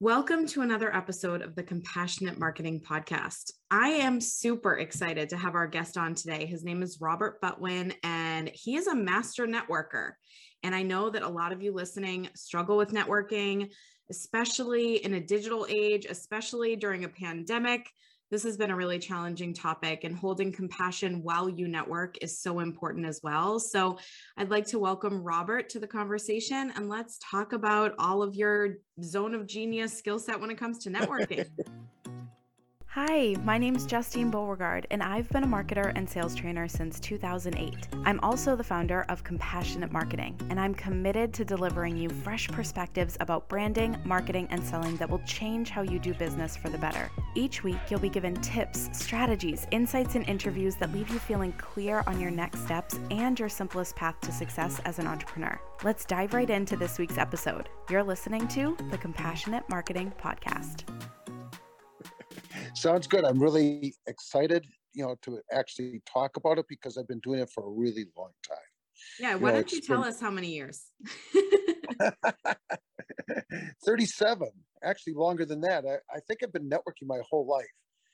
Welcome to another episode of the Compassionate Marketing Podcast. I am super excited to have our guest on today. His name is Robert Butwin, and he is a master networker. And I know that a lot of you listening struggle with networking, especially in a digital age, especially during a pandemic. This has been a really challenging topic, and holding compassion while you network is so important as well. So, I'd like to welcome Robert to the conversation and let's talk about all of your zone of genius skill set when it comes to networking. Hi, my name is Justine Beauregard, and I've been a marketer and sales trainer since 2008. I'm also the founder of Compassionate Marketing, and I'm committed to delivering you fresh perspectives about branding, marketing, and selling that will change how you do business for the better. Each week, you'll be given tips, strategies, insights, and interviews that leave you feeling clear on your next steps and your simplest path to success as an entrepreneur. Let's dive right into this week's episode. You're listening to the Compassionate Marketing Podcast. Sounds good. I'm really excited, you know, to actually talk about it because I've been doing it for a really long time. Yeah, why you know, don't you tell been... us how many years? 37, actually longer than that. I, I, think I've been networking my whole life.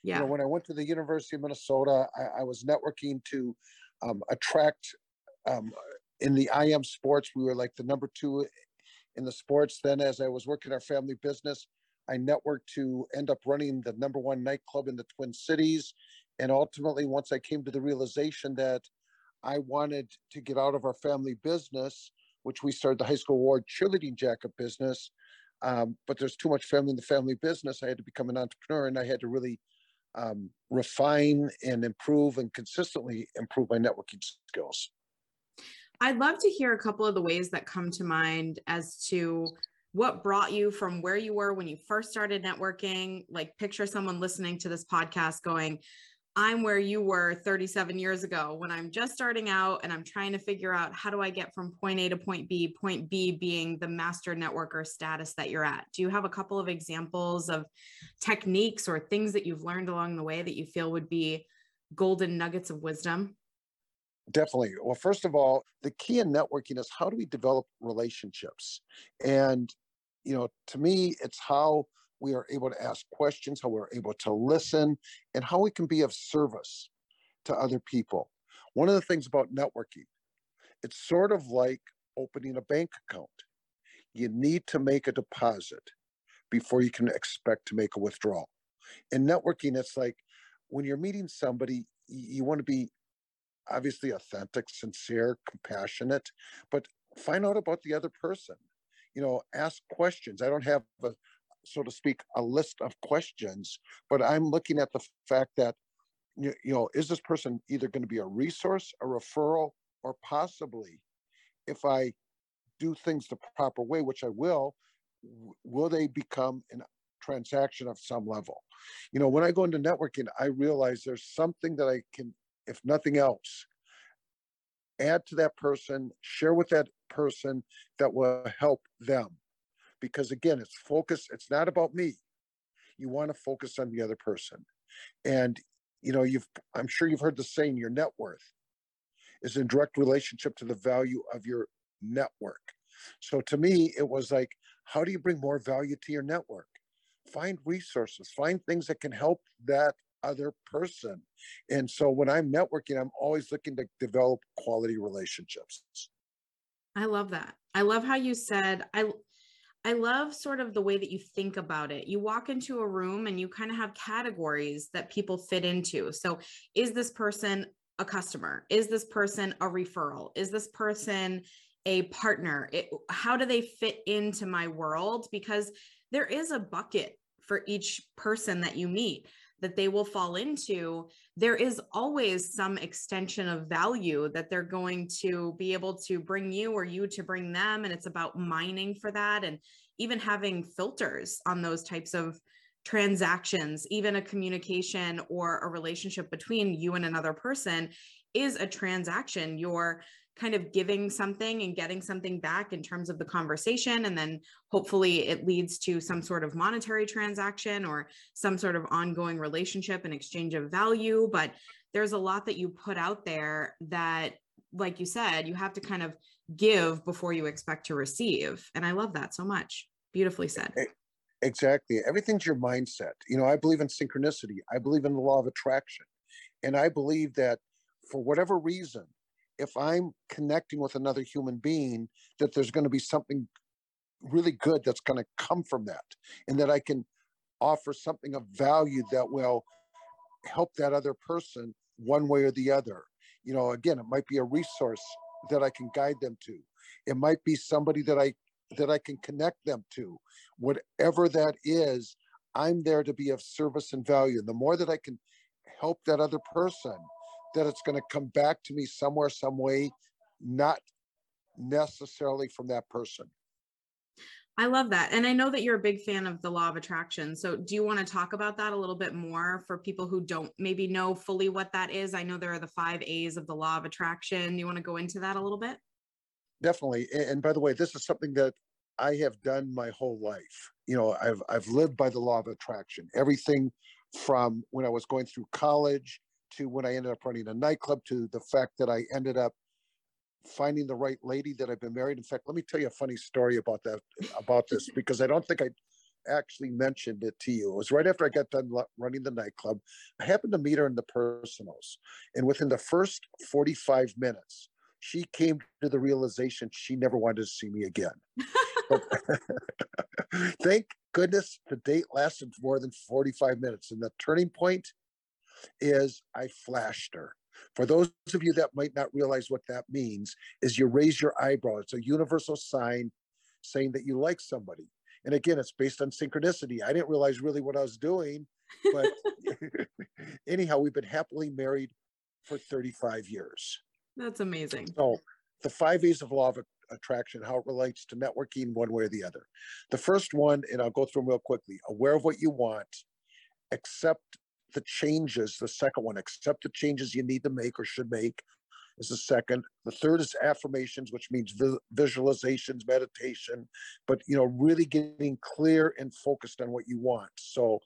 Yeah. You know, when I went to the University of Minnesota, I, I was networking to um, attract um, in the IM sports. We were like the number two in the sports. Then, as I was working our family business, I networked to end up running the number one nightclub in the Twin Cities. And ultimately, once I came to the realization that I wanted to get out of our family business, which we started the high school award cheerleading jacket business, um, but there's too much family in the family business. I had to become an entrepreneur and I had to really um, refine and improve and consistently improve my networking skills. I'd love to hear a couple of the ways that come to mind as to what brought you from where you were when you first started networking like picture someone listening to this podcast going i'm where you were 37 years ago when i'm just starting out and i'm trying to figure out how do i get from point a to point b point b being the master networker status that you're at do you have a couple of examples of techniques or things that you've learned along the way that you feel would be golden nuggets of wisdom Definitely. Well, first of all, the key in networking is how do we develop relationships? And you know, to me, it's how we are able to ask questions, how we're able to listen, and how we can be of service to other people. One of the things about networking, it's sort of like opening a bank account. You need to make a deposit before you can expect to make a withdrawal. In networking, it's like when you're meeting somebody, you want to be obviously authentic, sincere, compassionate, but find out about the other person you know, ask questions. I don't have a, so to speak, a list of questions, but I'm looking at the fact that, you, know, is this person either going to be a resource, a referral, or possibly, if I do things the proper way, which I will, will they become a transaction of some level? You know, when I go into networking, I realize there's something that I can, if nothing else, add to that person, share with that person that will help them. Because again, it's focus, it's not about me. You want to focus on the other person. And you know, you've I'm sure you've heard the saying your net worth is in direct relationship to the value of your network. So to me, it was like, how do you bring more value to your network? Find resources, find things that can help that other person. And so when I'm networking, I'm always looking to develop quality relationships. I love that. I love how you said I I love sort of the way that you think about it. You walk into a room and you kind of have categories that people fit into. So, is this person a customer? Is this person a referral? Is this person a partner? It, how do they fit into my world? Because there is a bucket for each person that you meet that they will fall into, there is always some extension of value that they're going to be able to bring you or you to bring them. And it's about mining for that and even having filters on those types of transactions, even a communication or a relationship between you and another person is a transaction. You're kind of giving something and getting something back in terms of the conversation. And then hopefully it leads to some sort of monetary transaction or some sort of ongoing relationship and exchange of value. But there's a lot that you put out there that, like you said, you have to kind of give before you expect to receive. And I love that so much. Beautifully said. Exactly. Everything's your mindset. You know, I believe in synchronicity. I believe in the law of attraction. And I believe that for whatever reason, if I'm connecting with another human being, that there's going to be something really good that's going to come from that. And that I can offer something of value that will help that other person one way or the other. You know, again, it might be a resource that I can guide them to. It might be somebody that I that I can connect them to. Whatever that is, I'm there to be of service and value. And the more that I can help that other person, that it's going to come back to me somewhere, some way, not necessarily from that person. I love that. And I know that you're a big fan of the law of attraction. So, do you want to talk about that a little bit more for people who don't maybe know fully what that is? I know there are the five A's of the law of attraction. You want to go into that a little bit? Definitely. And by the way, this is something that I have done my whole life. You know, I've I've lived by the law of attraction. Everything from when I was going through college to when I ended up running a nightclub to the fact that I ended up finding the right lady that I've been married. In fact, let me tell you a funny story about that about this because I don't think I actually mentioned it to you. It was right after I got done running the nightclub. I happened to meet her in the personals, and within the first 45 minutes, she came to the realization she never wanted to see me again. thank goodness the date lasted more than 45 minutes. And the turning point is I flashed her. For those of you that might not realize what that means, is you raise your eyebrow. It's a universal sign saying that you like somebody. And again, it's based on synchronicity. I didn't realize really what I was doing, but anyhow, we've been happily married for 35 years. That's amazing. So the five A's of law of attraction, how it relates to networking one way or the other. The first one, and I'll go through them real quickly, aware of what you want, accept the changes. The second one, accept the changes you need to make or should make is the second. The third is affirmations, which means vi- visualizations, meditation, but you know, really getting clear and focused on what you want. So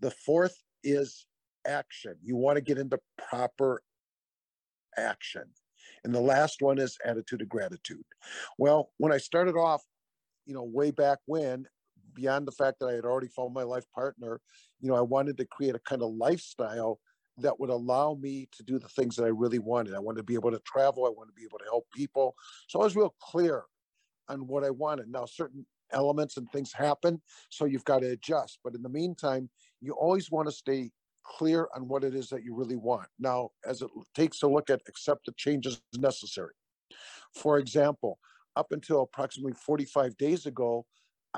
the fourth is action. You want to get into proper action. And the last one is attitude of gratitude. Well, when I started off, you know, way back when, beyond the fact that I had already found my life partner, you know, I wanted to create a kind of lifestyle that would allow me to do the things that I really wanted. I wanted to be able to travel. I wanted to be able to help people. So I was real clear on what I wanted. Now, certain elements and things happen, so you've got to adjust. But in the meantime, you always want to stay clear on what it is that you really want. Now, as it takes a look at accept the changes necessary. For example, up until approximately 45 days ago,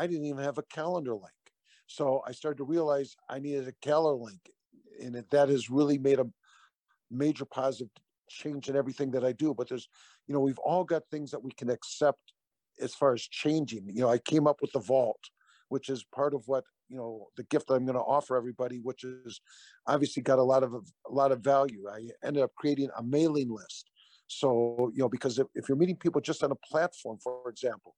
I didn't even have a calendar link. So I started to realize I needed a calendar link. And that has really made a major positive change in everything that I do. But there's, you know, we've all got things that we can accept as far as changing. You know, I came up with the vault, which is part of what you know the gift that I'm going to offer everybody, which is obviously got a lot of a lot of value. I ended up creating a mailing list. So you know, because if, if you're meeting people just on a platform, for example,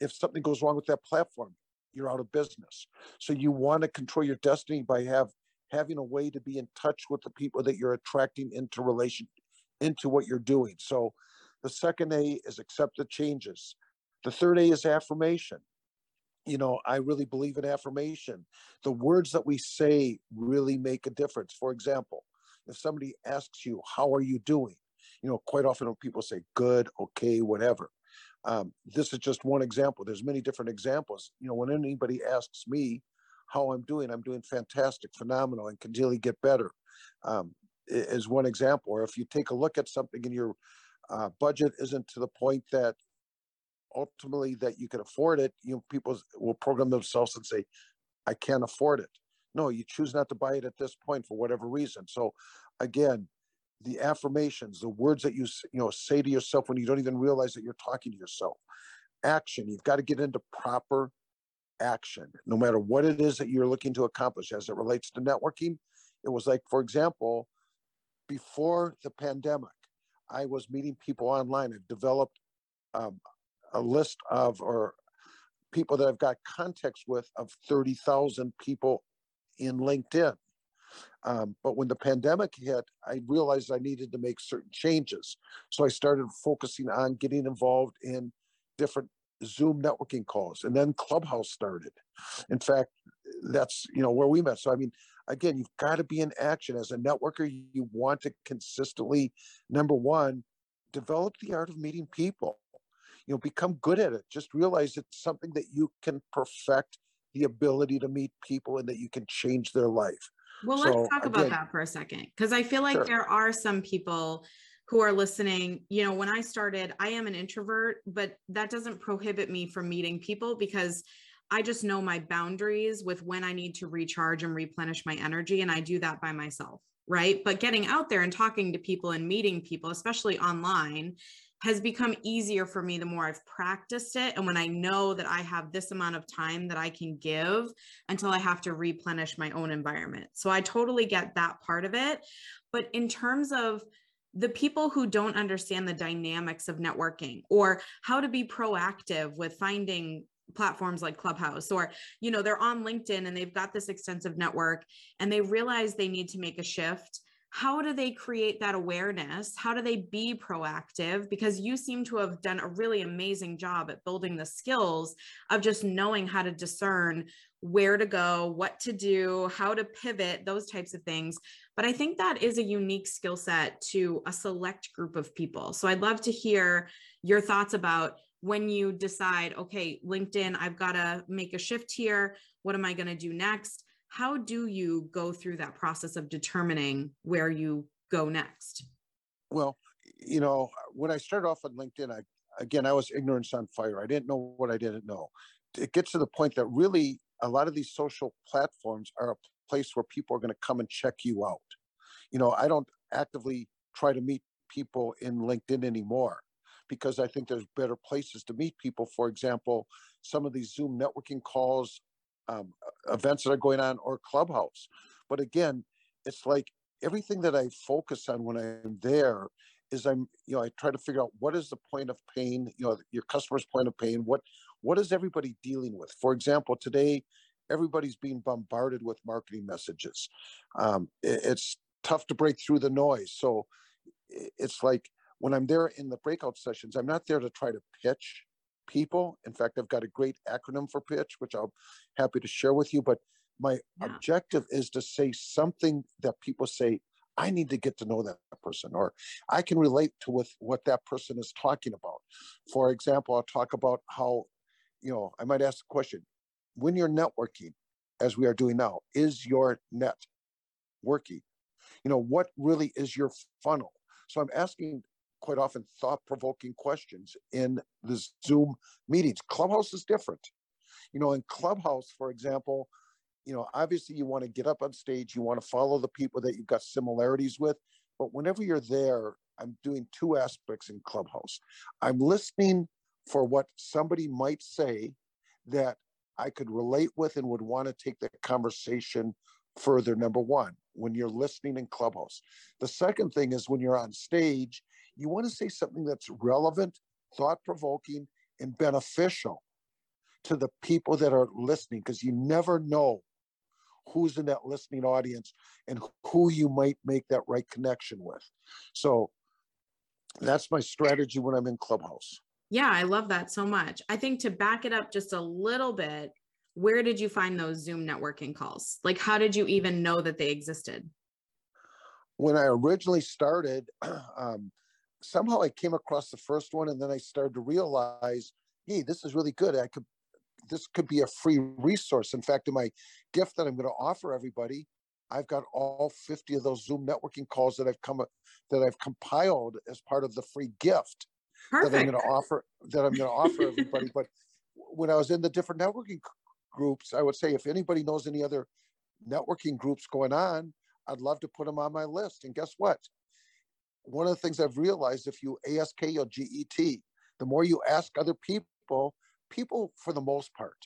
if something goes wrong with that platform, you're out of business. So you want to control your destiny by have having a way to be in touch with the people that you're attracting into relation into what you're doing. So the second A is accept the changes. The third A is affirmation you know, I really believe in affirmation. The words that we say really make a difference. For example, if somebody asks you, How are you doing? You know, quite often people say, Good, okay, whatever. Um, this is just one example. There's many different examples. You know, when anybody asks me how I'm doing, I'm doing fantastic, phenomenal, and continually get better. Um, is one example. Or if you take a look at something and your uh, budget isn't to the point that ultimately that you can afford it, you know, people will program themselves and say, I can't afford it. No, you choose not to buy it at this point for whatever reason. So again, the affirmations, the words that you you know say to yourself when you don't even realize that you're talking to yourself. Action. You've got to get into proper action, no matter what it is that you're looking to accomplish as it relates to networking. It was like, for example, before the pandemic, I was meeting people online. I've developed um, a list of or people that I've got contacts with of 30,000 people in LinkedIn. Um, but when the pandemic hit, I realized I needed to make certain changes. So I started focusing on getting involved in different Zoom networking calls, and then Clubhouse started. In fact, that's you know where we met. So I mean, again, you've got to be in action as a networker. You want to consistently, number one, develop the art of meeting people. You know, become good at it. Just realize it's something that you can perfect the ability to meet people and that you can change their life. Well, so, let's talk about that for a second because I feel like sure. there are some people who are listening. You know, when I started, I am an introvert, but that doesn't prohibit me from meeting people because I just know my boundaries with when I need to recharge and replenish my energy. And I do that by myself. Right. But getting out there and talking to people and meeting people, especially online, has become easier for me the more I've practiced it. And when I know that I have this amount of time that I can give until I have to replenish my own environment. So I totally get that part of it. But in terms of the people who don't understand the dynamics of networking or how to be proactive with finding platforms like clubhouse or you know they're on linkedin and they've got this extensive network and they realize they need to make a shift how do they create that awareness? How do they be proactive? Because you seem to have done a really amazing job at building the skills of just knowing how to discern where to go, what to do, how to pivot, those types of things. But I think that is a unique skill set to a select group of people. So I'd love to hear your thoughts about when you decide, okay, LinkedIn, I've got to make a shift here. What am I going to do next? How do you go through that process of determining where you go next? Well, you know, when I started off on LinkedIn, I again I was ignorance on fire. I didn't know what I didn't know. It gets to the point that really a lot of these social platforms are a place where people are going to come and check you out. You know, I don't actively try to meet people in LinkedIn anymore because I think there's better places to meet people. For example, some of these Zoom networking calls um, events that are going on or clubhouse. But again, it's like everything that I focus on when I'm there is I'm, you know, I try to figure out what is the point of pain, you know, your customer's point of pain. What what is everybody dealing with? For example, today everybody's being bombarded with marketing messages. Um, it, it's tough to break through the noise. So it's like when I'm there in the breakout sessions, I'm not there to try to pitch people. In fact, I've got a great acronym for pitch, which I'm happy to share with you. But my yeah. objective is to say something that people say, I need to get to know that person, or I can relate to with what that person is talking about. For example, I'll talk about how, you know, I might ask the question, when you're networking, as we are doing now, is your net working? You know, what really is your funnel? So I'm asking quite often thought provoking questions in the Zoom meetings. Clubhouse is different. You know, in Clubhouse, for example, you know, obviously you want to get up on stage, you want to follow the people that you've got similarities with. But whenever you're there, I'm doing two aspects in Clubhouse. I'm listening for what somebody might say that I could relate with and would want to take the conversation further. Number one, when you're listening in Clubhouse. The second thing is when you're on stage, you want to say something that's relevant, thought provoking, and beneficial to the people that are listening because you never know who's in that listening audience and who you might make that right connection with. So that's my strategy when I'm in Clubhouse. Yeah, I love that so much. I think to back it up just a little bit, where did you find those Zoom networking calls? Like, how did you even know that they existed? When I originally started, um, somehow I came across the first one and then I started to realize, hey, this is really good. I could this could be a free resource. In fact, in my gift that I'm going to offer everybody, I've got all 50 of those Zoom networking calls that I've come that I've compiled as part of the free gift Perfect. that I'm going to offer that I'm going to offer everybody. But when I was in the different networking groups, I would say if anybody knows any other networking groups going on, I'd love to put them on my list. And guess what? One of the things I've realized if you ASK or GET, the more you ask other people, people for the most part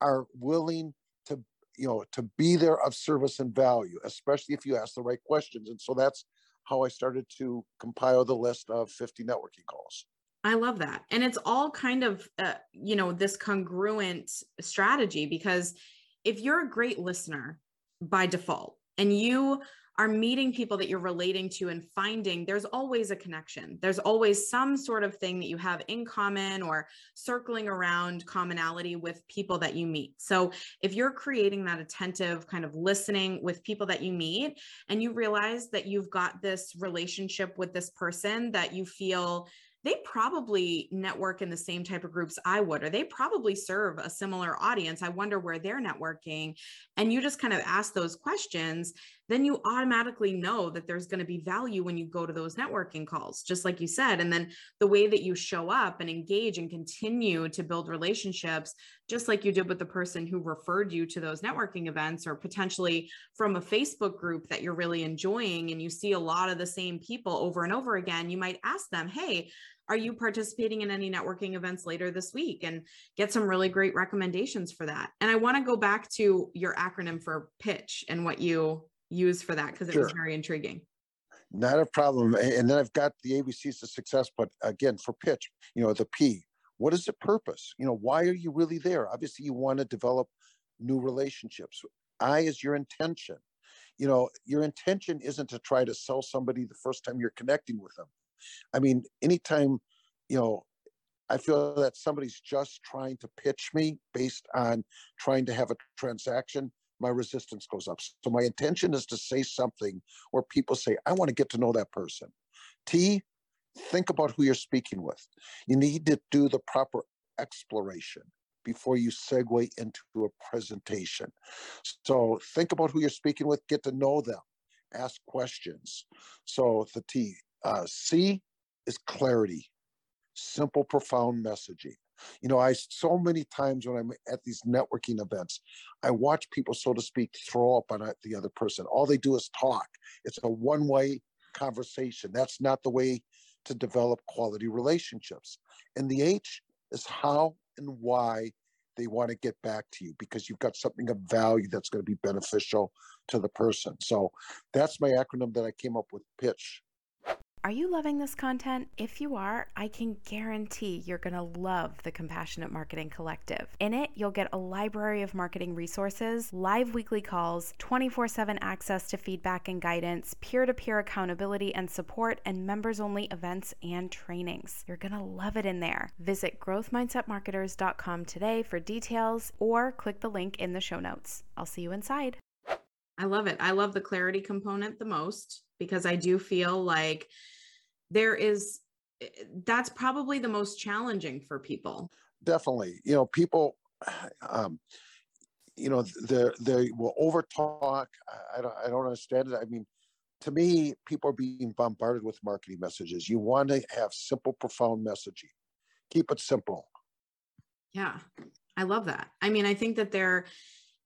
are willing to you know to be there of service and value, especially if you ask the right questions. And so that's how I started to compile the list of 50 networking calls. I love that. And it's all kind of, uh, you know, this congruent strategy because if you're a great listener by default, and you are meeting people that you're relating to and finding there's always a connection. There's always some sort of thing that you have in common or circling around commonality with people that you meet. So if you're creating that attentive kind of listening with people that you meet and you realize that you've got this relationship with this person that you feel they probably network in the same type of groups I would, or they probably serve a similar audience. I wonder where they're networking. And you just kind of ask those questions, then you automatically know that there's going to be value when you go to those networking calls, just like you said. And then the way that you show up and engage and continue to build relationships, just like you did with the person who referred you to those networking events, or potentially from a Facebook group that you're really enjoying and you see a lot of the same people over and over again, you might ask them, Hey, are you participating in any networking events later this week and get some really great recommendations for that and i want to go back to your acronym for pitch and what you use for that because it sure. was very intriguing. Not a problem and then i've got the abcs of success but again for pitch you know the p what is the purpose? You know why are you really there? Obviously you want to develop new relationships. I is your intention. You know your intention isn't to try to sell somebody the first time you're connecting with them. I mean, anytime, you know, I feel that somebody's just trying to pitch me based on trying to have a transaction, my resistance goes up. So my intention is to say something where people say, I want to get to know that person. T, think about who you're speaking with. You need to do the proper exploration before you segue into a presentation. So think about who you're speaking with, get to know them, ask questions. So the T, uh, C is clarity, simple, profound messaging. You know, I so many times when I'm at these networking events, I watch people, so to speak, throw up on uh, the other person. All they do is talk. It's a one way conversation. That's not the way to develop quality relationships. And the H is how and why they want to get back to you because you've got something of value that's going to be beneficial to the person. So that's my acronym that I came up with pitch are you loving this content? If you are, I can guarantee you're going to love the Compassionate Marketing Collective. In it, you'll get a library of marketing resources, live weekly calls, 24 7 access to feedback and guidance, peer to peer accountability and support, and members only events and trainings. You're going to love it in there. Visit growthmindsetmarketers.com today for details or click the link in the show notes. I'll see you inside. I love it. I love the clarity component the most because I do feel like there is eh, that's probably the most challenging for people. Definitely. You know people um you know they they will over talk I, don't i don't understand it. I mean to me people are being bombarded with marketing messages. You want to have simple profound messaging. Keep it simple. Yeah. I love that. I mean i think that there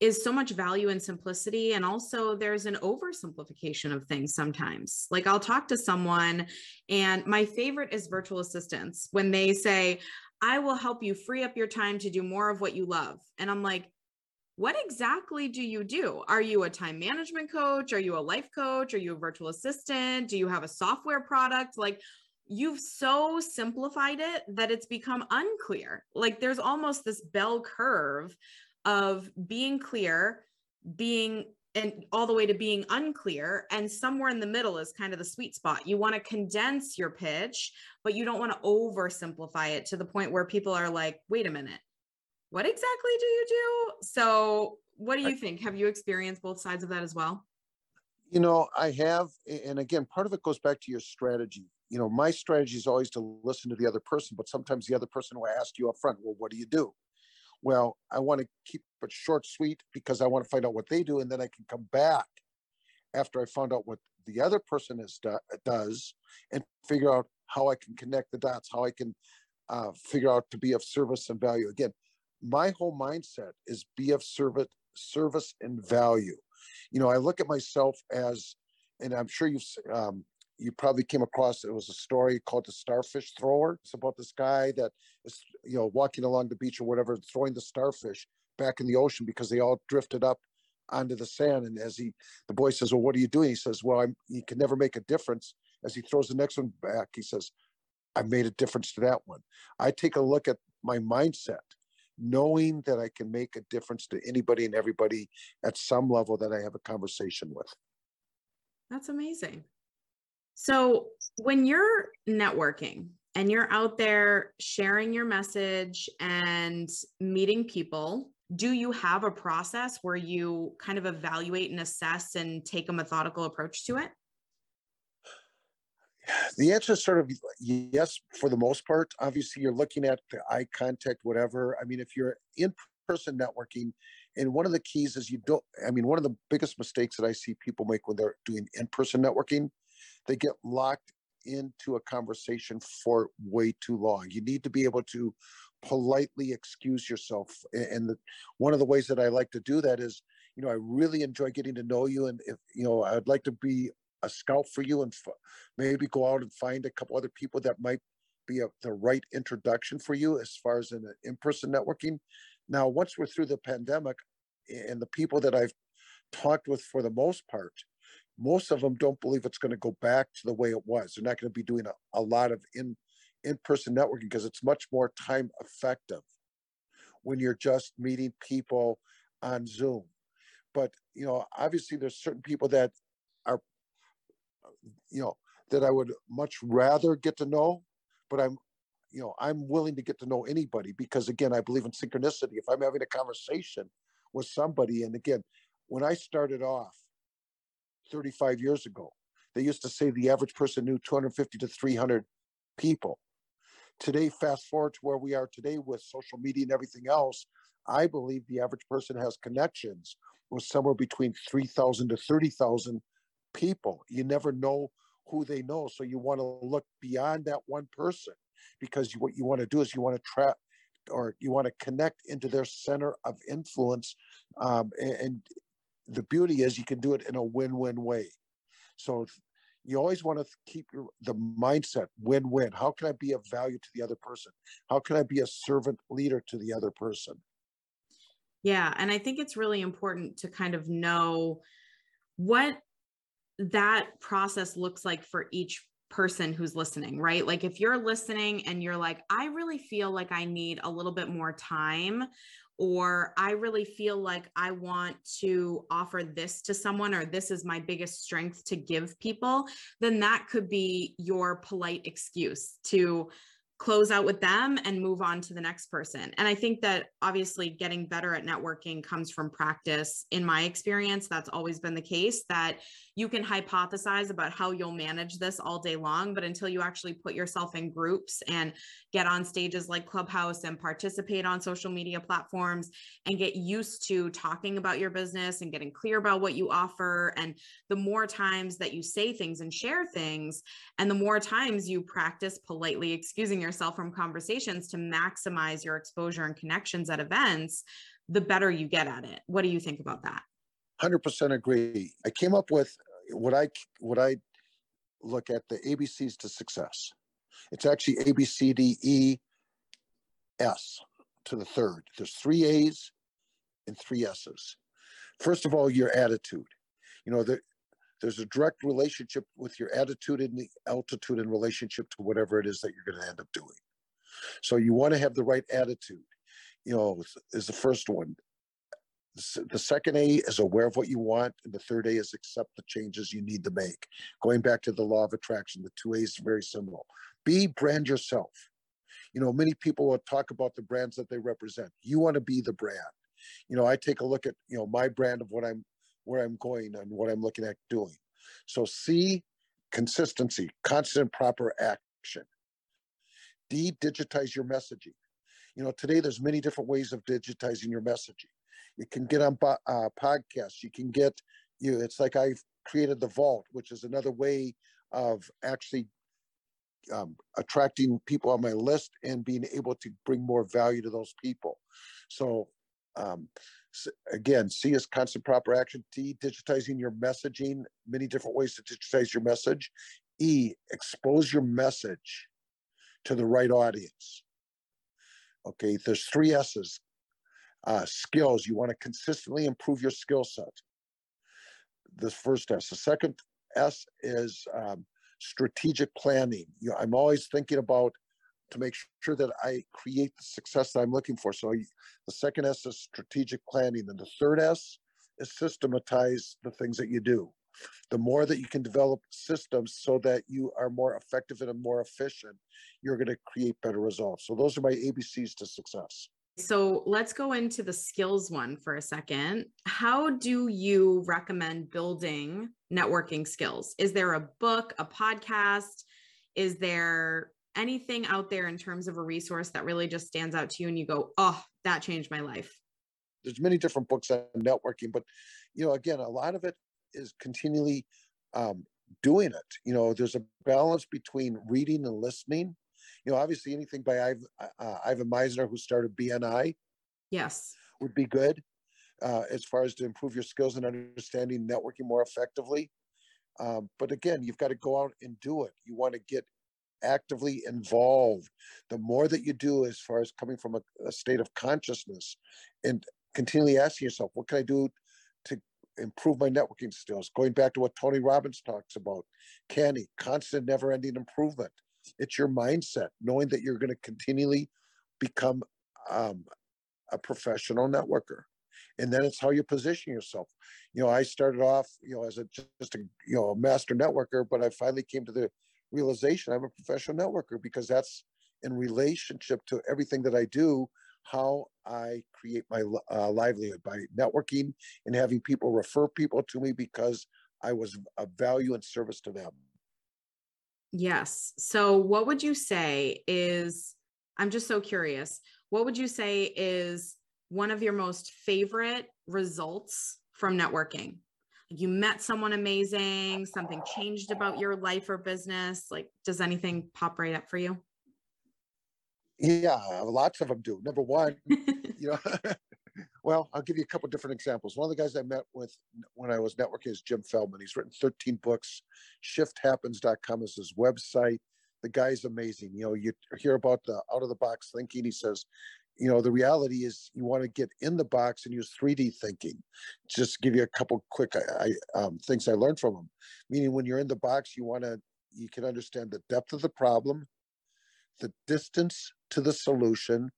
is so much value in simplicity and also there's an oversimplification of things sometimes. Like i'll talk to someone and my favorite is virtual assistants when they say i will help you free up your time to do more of what you love. And i'm like what exactly do you do? Are you a time management coach? Are you a life coach? Are you a virtual assistant? Do you have a software product? Like you've so simplified it that it's become unclear. Like there's almost this bell curve of being clear, being and all the way to being unclear and somewhere in the middle is kind of the sweet spot. You want to condense your pitch but you don't want to oversimplify it to the point where people are like wait a minute. What exactly do you do? So what do you think? Have you experienced both sides of that as well? You know i have and again part of it goes back to your strategy. You know my strategy is always to listen to the other person but sometimes the other person will ask you up front well what do you do well, I want to keep it short, sweet because I want to find out what they do, and then I can come back after I found out what the other person is do, does, and figure out how I can connect the dots, how I can uh, figure out to be of service and value. Again, my whole mindset is be of service, service and value. You know, I look at myself as, and I'm sure you've um, you probably came across it was a story called the starfish thrower. It's about this guy that is you know walking along the beach or whatever throwing the starfish back in the ocean because they all drifted up onto the sand. And as he the boy says well what are you doing? He says well I'm, he can never make a difference. As he throws the next one back he says i made a difference to that one. I take a look at my mindset knowing that I can make a difference to anybody and everybody at some level that I have a conversation with. That's amazing. So, when you're networking and you're out there sharing your message and meeting people, do you have a process where you kind of evaluate and assess and take a methodical approach to it? The answer is sort of yes, for the most part. Obviously, you're looking at the eye contact, whatever. I mean, if you're in person networking, and one of the keys is you don't, I mean, one of the biggest mistakes that I see people make when they're doing in person networking, they get locked into a conversation for way too long. You need to be able to politely excuse yourself. And the, one of the ways that I like to do that is, you know, I really enjoy getting to know you. And if, you know, I'd like to be a scout for you and f- maybe go out and find a couple other people that might be a, the right introduction for you as far as in uh, in-person networking. Now, once we're through the pandemic and the people that I've talked with for the most part, most of them don't believe it's going to go back to the way it was. They're not going to be doing a, a lot of in in-person networking because it's much more time effective when you're just meeting people on Zoom. But you know, obviously there's certain people that are you know that I would much rather get to know, but I'm you know, I'm willing to get to know anybody because again, I believe in synchronicity. If I'm having a conversation with somebody and again, when I started off 35 years ago, they used to say the average person knew 250 to 300 people today, fast forward to where we are today with social media and everything else, I believe the average person has connections with somewhere between 3,000 to 30,000 people. You never know who they know. So you want to look beyond that one person because what you want to do is you want to trap or you want to connect into their center of influence. Um, and, the beauty is you can do it in a win win way. So you always want to keep your, the mindset win-win. How can i be of value to the other person? How can i be a servant leader to the other person? Yeah and i think it's really important to kind of know what that process looks like for each person who's listening, right? Like if you're listening and you're like, I really feel like I need a little bit more time, or I really feel like I want to offer this to someone, or this is my biggest strength to give people, then that could be your polite excuse to close out with them and move on to the next person. And I think that obviously getting better at networking comes from practice. In my experience, that's always been the case that you can hypothesize about how you'll manage this all day long, but until you actually put yourself in groups and get on stages like Clubhouse and participate on social media platforms and get used to talking about your business and getting clear about what you offer. And the more times that you say things and share things, and the more times you practice politely excusing yourself from conversations to maximize your exposure and connections at events, the better you get at it. What do you think about that? 100% agree. I came up with what I what I look at the ABCs to success. It's actually A B C D E S to the third. There's three A's and three S's. First of all, your attitude. You know, there, there's a direct relationship with your attitude and the altitude in relationship to whatever it is that you're going to end up doing. So you want to have the right attitude. You know, is the first one the second A is aware of what you want, and the third A is accept the changes you need to make. Going back to the law of attraction, the two A's are very similar. B, brand yourself. You know, many people will talk about the brands that they represent. You want to be the brand. You know, I take a look at, you know, my brand of what I'm, where I'm going and what I'm looking at doing. So C, consistency, constant proper action. D, digitize your messaging. You know, today there's many different ways of digitizing your messaging. You can get on uh, podcasts. You can get you. It's like I've created the Vault, which is another way of actually um, attracting people on my list and being able to bring more value to those people. So um, again, C is constant proper action. D, digitizing your messaging, many different ways to digitize your message. E, expose your message to the right audience. Okay, there's three S's uh, skills. You want to consistently improve your skill set. This first S. The second S is um, strategic planning. You know, I'm always thinking about to make sure that I create the success that I'm looking for. So the second S is strategic planning, and the third S is systematize the things that you do. The more that you can develop systems so that you are more effective and more efficient, you're going to create better results. So those are my ABCs to success. So let's go into the skills one for a second. How do you recommend building networking skills? Is there a book, a podcast? Is there anything out there in terms of a resource that really just stands out to you and you go, oh, that changed my life? There's many different books on networking, but you know, again, a lot of it is continually um, doing it. You know, there's a balance between reading and listening you know, obviously anything by Ivan, uh, Ivan Misner, who started BNI, yes, would be good uh, as far as to improve your skills and understanding networking more effectively. Um, but again, you've got to go out and do it. You want to get actively involved. The more that you do, as far as coming from a, a state of consciousness, and continually asking yourself, what can I do to improve my networking skills? Going back to what Tony Robbins talks about, CANI, constant, never-ending improvement it's your mindset, knowing that you're going to continually become um, a professional networker. And then it's how you position yourself. You know, I started off, you know, as a just a you know a master networker, but I finally came to the realization I'm a professional networker because that's in relationship to everything that I do, how I create my uh, livelihood by networking and having people refer people to me because I was of value and service to them. Yes. So, what would you say is, I'm just so curious, what would you say is one of your most favorite results from networking? You met someone amazing, something changed about your life or business. Like, does anything pop right up for you? Yeah, lots of them do. Number one, you know, Well, I'll give you a couple different examples. One of the guys I met with when I was networking is Jim Feldman. He's written 13 books. ShiftHappens.com is his website. The guy's amazing. You know, you hear about the out of the box thinking. He says, you know, the reality is you want to get in the box and use 3D thinking. Just give you a couple quick I, um, things I learned from him. Meaning, when you're in the box, you want to you can understand the depth of the problem, the distance to the solution,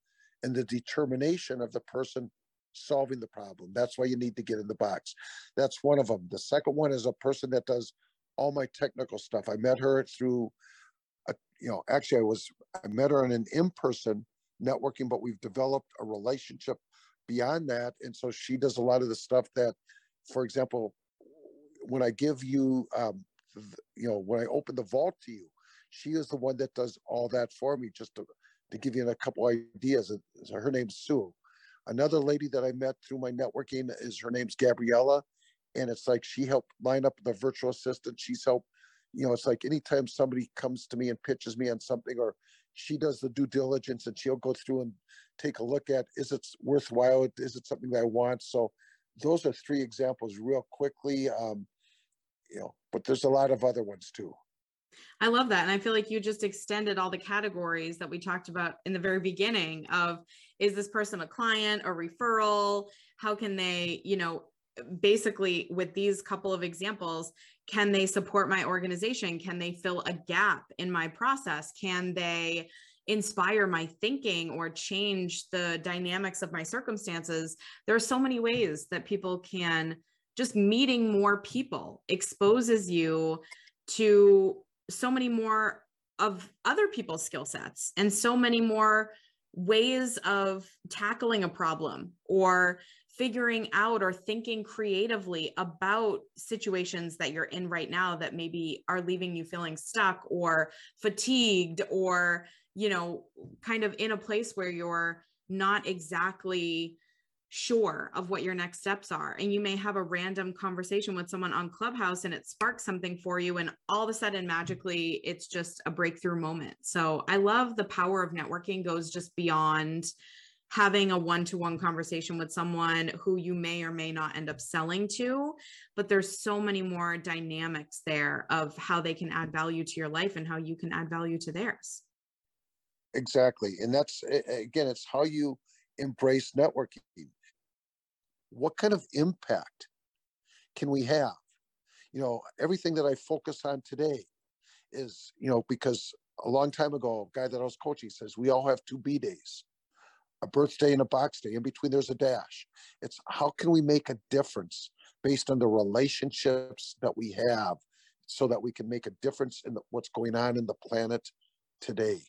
and the determination of the person solving the problem. That's why you need to get in the box. That's one of them. The second one is a person that does all my technical stuff. I met her through, a, you know, actually I was I met her in an in-person networking, but we've developed a relationship beyond that, and so she does a lot of the stuff that, for example, when I give you, um, you know, when I open the vault to you, she is the one that does all that for me. Just to to give you a couple ideas, her name's Sue Another lady that I met through my networking is her name's Gabriella. And it's like she helped line up the virtual assistant. She's helped, you know, it's like anytime somebody comes to me and pitches me on something or she does the due diligence and she'll go through and take a look at is it worthwhile? Is it something that I want? So those are three examples real quickly. Um, you know, but there's a lot of other ones too. I love that. And I feel like you just extended all the categories that we talked about in the very beginning of is this person a client, a referral? How can they, you know, basically with these couple of examples, can they support my organization? Can they fill a gap in my process? Can they inspire my thinking or change the dynamics of my circumstances? There are so many ways that people can just meeting more people exposes you to so many more of other people's skill sets and so many more ways of tackling a problem or figuring out or thinking creatively about situations that you're in right now that maybe are leaving you feeling stuck or fatigued or you know kind of in a place where you're not exactly sure of what your next steps are. And you may have a random conversation with someone on Clubhouse and it sparks something for you. And all of a sudden, magically, it's just a breakthrough moment. So I love the power of networking goes just beyond having a one to one conversation with someone who you may or may not end up selling to. But there's so many more dynamics there of how they can add value to your life and how you can add value to theirs. Exactly. And that's, again, it's how you embrace networking what kind of impact can we have? You know, everything that I focus on today is, you know, because a long time ago, a guy that I was coaching says we all have two B days, a birthday and a box day. In between, there's a dash. It's how can we make a difference based on the relationships that we have so that we can make a difference in the, what's going on in the planet today.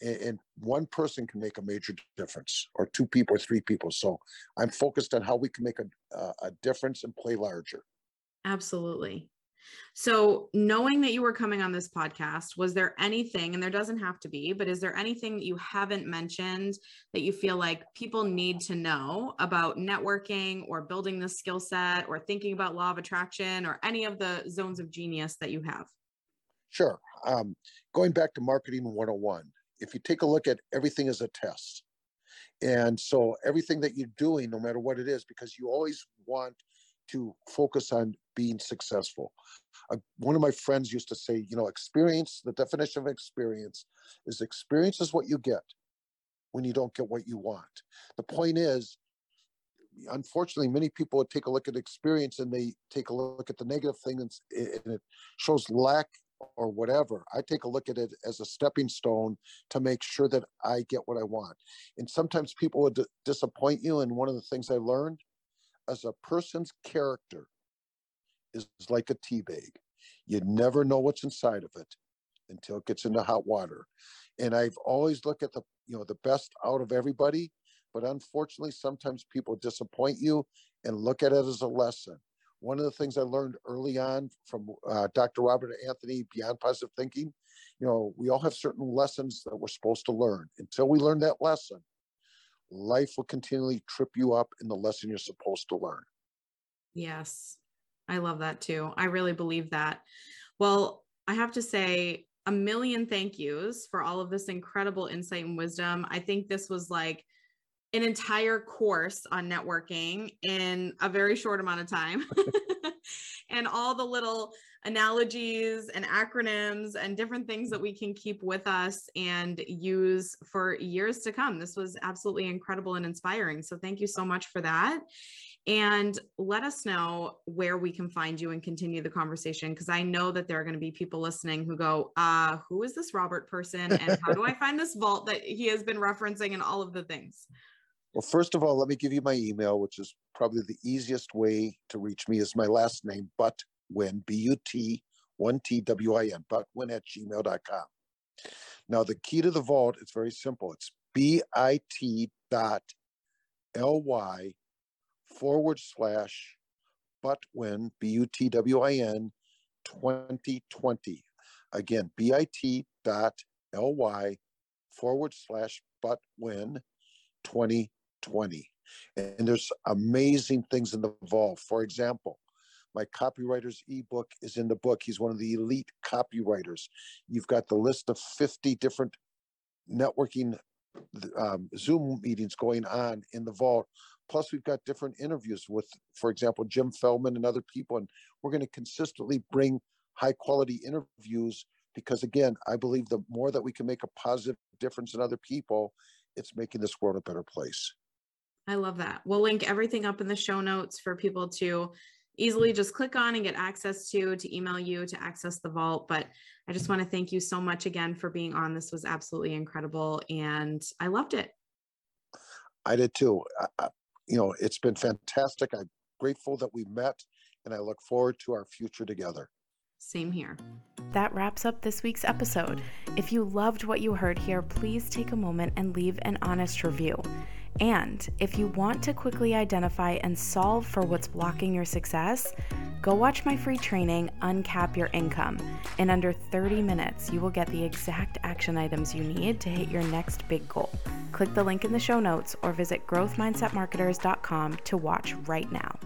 And, and one person can make a major difference, or two people, or three people. So I'm focused on how we can make a, a, a difference and play larger. Absolutely. So, knowing that you were coming on this podcast, was there anything, and there doesn't have to be, but is there anything that you haven't mentioned that you feel like people need to know about networking or building the skill set or thinking about law of attraction or any of the zones of genius that you have? Sure. Um, going back to marketing 101, if you take a look at everything as a test, and so everything that you're doing, no matter what it is, because you always want to focus on being successful. Uh, one of my friends used to say, you know, experience, the definition of experience is experience is what you get when you don't get what you want. The point is, unfortunately, many people would take a look at experience and they take a look at the negative thing and, and it shows lack or whatever. I take a look at it as a stepping stone to make sure that I get what I want. And sometimes people would d- disappoint you. And one of the things I learned as a person's character is like a tea bag. You never know what's inside of it until it gets into hot water. And I've always looked at the, you know, the best out of everybody, but unfortunately, sometimes people disappoint you and look at it as a lesson. One of the things I learned early on from uh, Dr. Robert Anthony, Beyond Positive Thinking, you know, we all have certain lessons that we're supposed to learn. Until we learn that lesson, life will continually trip you up in the lesson you're supposed to learn. Yes. I love that too. I really believe that. Well, I have to say a million thank yous for all of this incredible insight and wisdom. I think this was like an entire course on networking in a very short amount of time. and all the little analogies and acronyms and different things that we can keep with us and use for years to come. This was absolutely incredible and inspiring. So, thank you so much for that and let us know where we can find you and continue the conversation because i know that there are going to be people listening who go uh who is this robert person and how do i find this vault that he has been referencing and all of the things well first of all let me give you my email which is probably the easiest way to reach me is my last name but when b-u-t 1t-w-i-n butwin at gmail.com now the key to the vault is very simple it's bit dot ly forward slash Butwin, B U T W I N 2020. Again, bit dot ly forward slash Butwin 2020. And there's amazing things in the vault. For example, my copywriter's ebook is in the book. He's one of the elite copywriters. You've got the list of 50 different networking um, Zoom meetings going on in the vault Plus, we've got different interviews with, for example, Jim Feldman and other people. And we're going to consistently bring high quality interviews because, again, I believe the more that we can make a positive difference in other people, it's making this world a better place. I love that. We'll link everything up in the show notes for people to easily just click on and get access to, to email you, to access the vault. But I just want to thank you so much again for being on. This was absolutely incredible and I loved it. I did too. I, you know, it's been fantastic. I'm grateful that we met and I look forward to our future together. Same here. That wraps up this week's episode. If you loved what you heard here, please take a moment and leave an honest review. And if you want to quickly identify and solve for what's blocking your success, go watch my free training, Uncap Your Income. In under 30 minutes, you will get the exact action items you need to hit your next big goal. Click the link in the show notes or visit growthmindsetmarketers.com to watch right now.